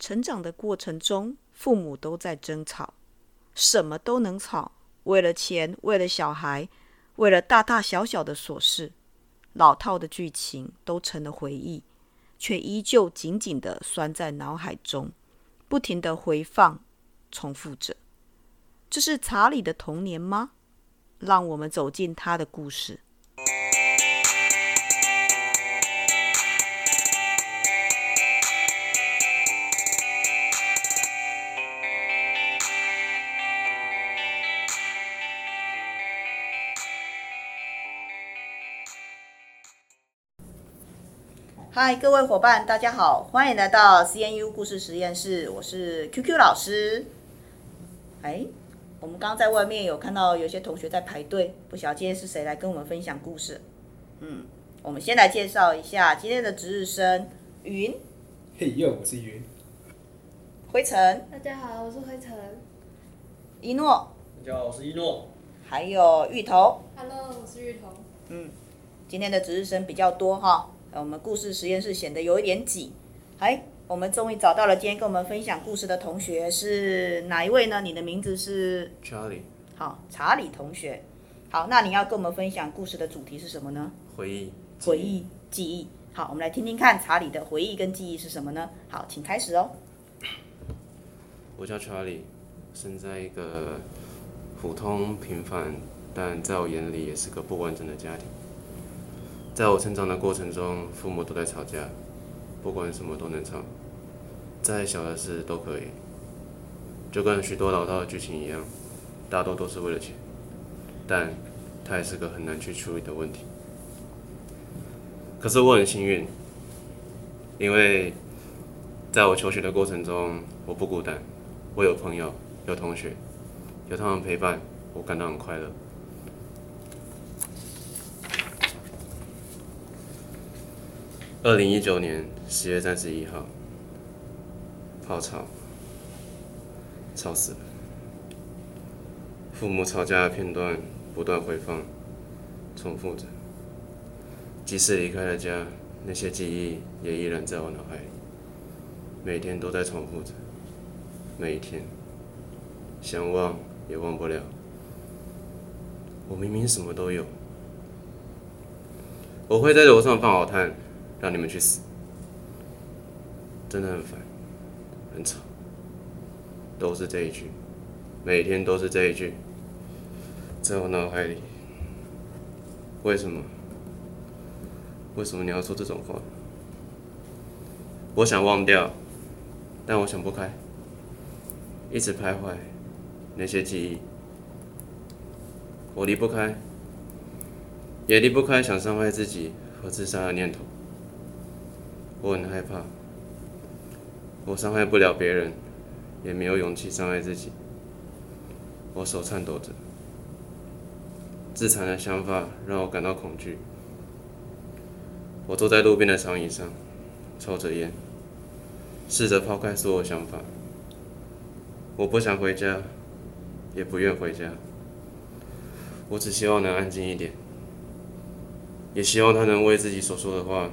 成长的过程中，父母都在争吵，什么都能吵，为了钱，为了小孩，为了大大小小的琐事，老套的剧情都成了回忆，却依旧紧紧的拴在脑海中，不停的回放，重复着。这是查理的童年吗？让我们走进他的故事。嗨，各位伙伴，大家好，欢迎来到 CNU 故事实验室，我是 QQ 老师。哎，我们刚刚在外面有看到有些同学在排队，不晓得今天是谁来跟我们分享故事。嗯，我们先来介绍一下今天的值日生云。嘿哟，我是云。灰尘。大家好，我是灰尘。一诺。大家好，我是一诺。还有芋头。Hello，我是芋头。嗯，今天的值日生比较多哈。我们故事实验室显得有一点挤。哎，我们终于找到了今天跟我们分享故事的同学是哪一位呢？你的名字是查理。好，查理同学。好，那你要跟我们分享故事的主题是什么呢？回忆。回忆，记忆。好，我们来听听看查理的回忆跟记忆是什么呢？好，请开始哦。我叫查理，生在一个普通平凡，但在我眼里也是个不完整的家庭。在我成长的过程中，父母都在吵架，不管什么都能吵，再小的事都可以，就跟许多老套的剧情一样，大多都是为了钱，但它也是个很难去处理的问题。可是我很幸运，因为在我求学的过程中，我不孤单，我有朋友，有同学，有他们陪伴，我感到很快乐。二零一九年十月三十一号，泡吵，吵死了。父母吵架的片段不断回放，重复着。即使离开了家，那些记忆也依然在我脑海里，每天都在重复着。每一天，想忘也忘不了。我明明什么都有，我会在楼上放好炭。让你们去死！真的很烦，很吵，都是这一句，每天都是这一句，在我脑海里。为什么？为什么你要说这种话？我想忘掉，但我想不开，一直徘徊那些记忆，我离不开，也离不开想伤害自己和自杀的念头。我很害怕，我伤害不了别人，也没有勇气伤害自己。我手颤抖着，自残的想法让我感到恐惧。我坐在路边的长椅上，抽着烟，试着抛开所有想法。我不想回家，也不愿回家。我只希望能安静一点，也希望他能为自己所说的话。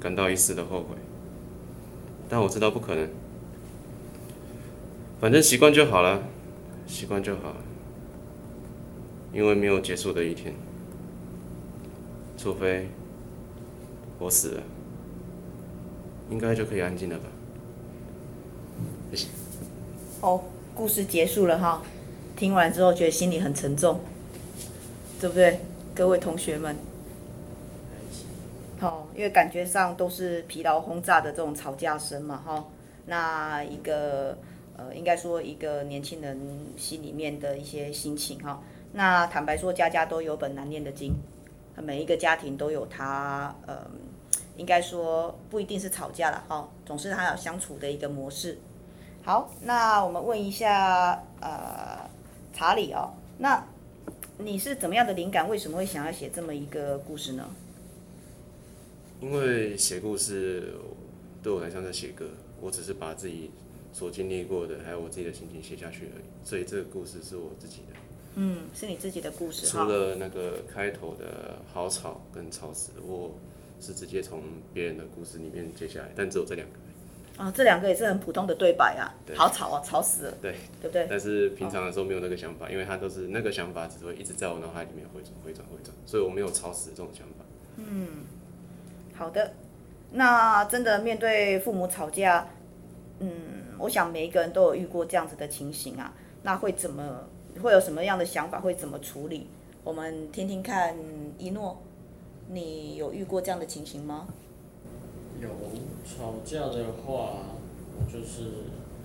感到一丝的后悔，但我知道不可能。反正习惯就好了，习惯就好。因为没有结束的一天，除非我死了，应该就可以安静了吧？谢谢。哦，故事结束了哈，听完之后觉得心里很沉重，对不对，各位同学们？因为感觉上都是疲劳轰炸的这种吵架声嘛，哈。那一个呃，应该说一个年轻人心里面的一些心情哈。那坦白说，家家都有本难念的经，每一个家庭都有他呃，应该说不一定是吵架了哈，总是他有相处的一个模式。好，那我们问一下呃，查理哦，那你是怎么样的灵感？为什么会想要写这么一个故事呢？因为写故事对我来讲在写歌，我只是把自己所经历过的，还有我自己的心情写下去而已，所以这个故事是我自己的。嗯，是你自己的故事。除了那个开头的好吵跟吵死，我是直接从别人的故事里面接下来，但只有这两个。啊，这两个也是很普通的对白啊，好吵啊，吵死了，对，对不对？但是平常的时候没有那个想法，因为他都是那个想法只会一直在我脑海里面回转、回转、回转，所以我没有吵死这种想法。嗯，好的。那真的面对父母吵架，嗯，我想每一个人都有遇过这样子的情形啊。那会怎么会有什么样的想法？会怎么处理？我们听听看，一诺，你有遇过这样的情形吗？有吵架的话，我就是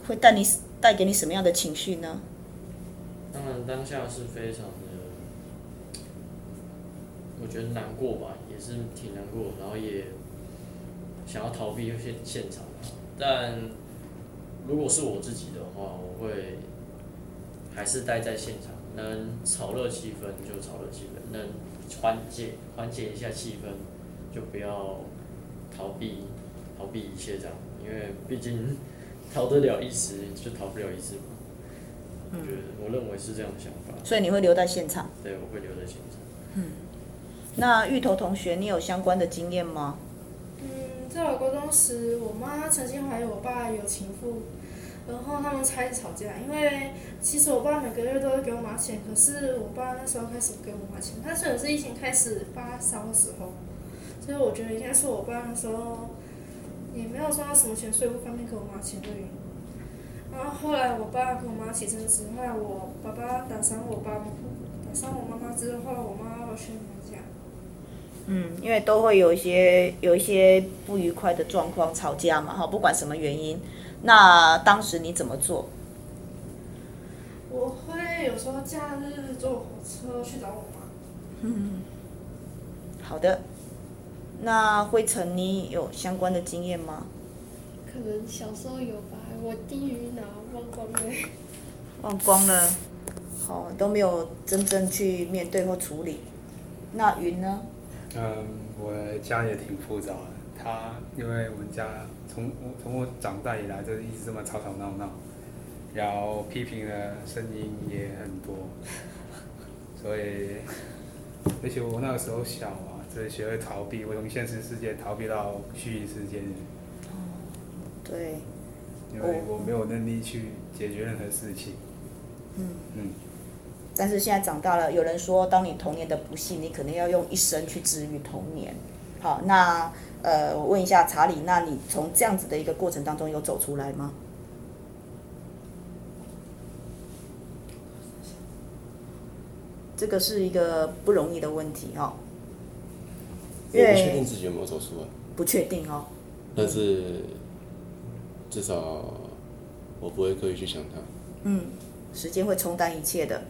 会带你带给你什么样的情绪呢？当然当下是非常的，我觉得难过吧，也是挺难过，然后也想要逃避一些现场。但如果是我自己的话，我会还是待在现场，能炒热气氛就炒热气氛，能缓解缓解一下气氛就不要。逃避，逃避一切这样，因为毕竟逃得了一时，就逃不了一世嘛。我觉得，我认为是这样的想法。所以你会留在现场？对，我会留在现场。嗯，那芋头同学，你有相关的经验吗？嗯，在我高中时，我妈曾经怀疑我爸有情妇，然后他们开始吵架。因为其实我爸每个月都会给我妈钱，可是我爸那时候开始不给我妈钱，他说是疫情开始发烧的时候。所以我觉得应该是我爸那时候也没有赚到什么钱，所以不方便给我妈钱的原因。然后后来我爸跟我妈起争执，后来我爸爸打伤我爸，打伤我妈妈之后，我妈要去。嗯，因为都会有一些有一些不愉快的状况，吵架嘛，哈，不管什么原因。那当时你怎么做？我会有时候假日坐火车去找我妈。嗯，好的。那灰尘，你有相关的经验吗？可能小时候有吧，我低于脑忘光了。忘光了，好，都没有真正去面对或处理。那云呢？嗯，我家也挺复杂的。他因为我们家从我从我长大以来就一直这么吵吵闹闹，然后批评的声音也很多，所以而且我那个时候小啊。所以学会逃避，我从现实世界逃避到虚拟世界。哦，对。因为我没有能力去解决任何事情。嗯。嗯。但是现在长大了，有人说，当你童年的不幸，你可能要用一生去治愈童年。好，那呃，我问一下查理，那你从这样子的一个过程当中有走出来吗？这个是一个不容易的问题哈。我不确定自己有没有走出来，不确定哦。但是至少我不会刻意去想它。嗯，时间会冲淡一切的，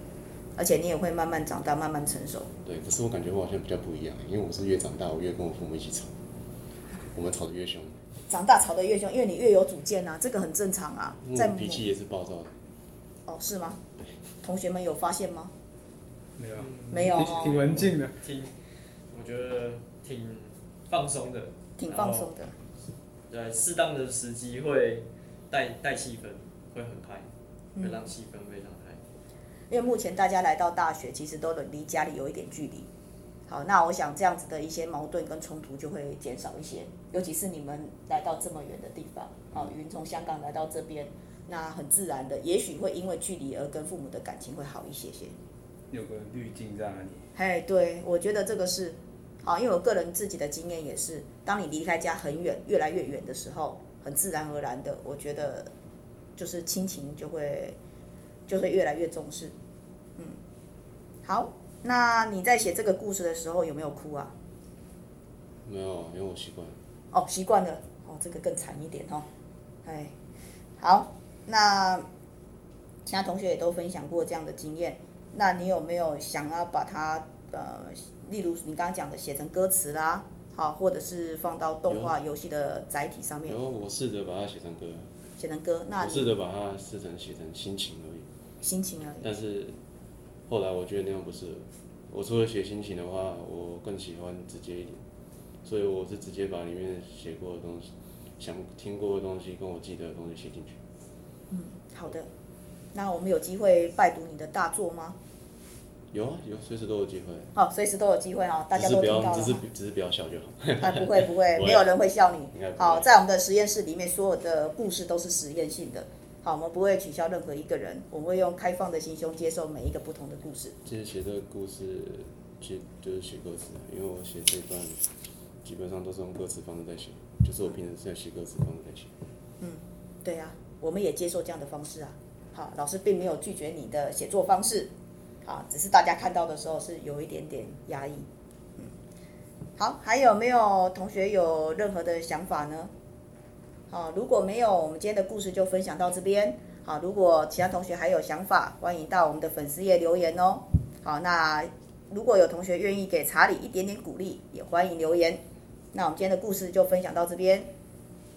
而且你也会慢慢长大，慢慢成熟。对，可是我感觉我好像比较不一样，因为我是越长大，我越跟我父母一起吵，我们吵得越凶。长大吵得越凶，因为你越有主见啊，这个很正常啊。在脾气也是暴躁的。哦，是吗？对。同学们有发现吗？没有。没有。挺文静的。挺，我觉得。挺放松的，挺放松的。对，适当的时机会带带气氛，会很嗨，会让气氛非常嗨。因为目前大家来到大学，其实都离家里有一点距离。好，那我想这样子的一些矛盾跟冲突就会减少一些。尤其是你们来到这么远的地方，好，云从香港来到这边，那很自然的，也许会因为距离而跟父母的感情会好一些些。有个滤镜在那里。嘿，对，我觉得这个是。啊，因为我个人自己的经验也是，当你离开家很远，越来越远的时候，很自然而然的，我觉得就是亲情就会就会越来越重视。嗯，好，那你在写这个故事的时候有没有哭啊？没有，因为我习惯了。哦，习惯了。哦，这个更惨一点哦。哎，好，那其他同学也都分享过这样的经验，那你有没有想要把它呃？例如你刚刚讲的写成歌词啦，好，或者是放到动画游戏的载体上面。然后我试着把它写成歌。写成歌，那我试着把它试成写成心情而已。心情而已。但是后来我觉得那样不适合。我除了写心情的话，我更喜欢直接一点，所以我是直接把里面写过的东西、想听过的东西跟我记得的东西写进去。嗯，好的。那我们有机会拜读你的大作吗？有啊，有，随时都有机会。好，随时都有机会哈，大家都听到了。只是只是不要笑就好。啊，不会 不会，没有人会笑你。好，在我们的实验室里面，所有的故事都是实验性的。好，我们不会取消任何一个人，我们会用开放的心胸接受每一个不同的故事。其实写这个故事，其实就是写歌词，因为我写这段基本上都是用歌词方式在写，就是我平时是在写歌词方式在写。嗯，对呀、啊，我们也接受这样的方式啊。好，老师并没有拒绝你的写作方式，啊，只是大家看到的时候是有一点点压抑。嗯，好，还有没有同学有任何的想法呢？好，如果没有，我们今天的故事就分享到这边。好，如果其他同学还有想法，欢迎到我们的粉丝页留言哦。好，那如果有同学愿意给查理一点点鼓励，也欢迎留言。那我们今天的故事就分享到这边，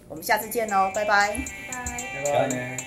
我们下次见喽，拜拜。拜。拜拜。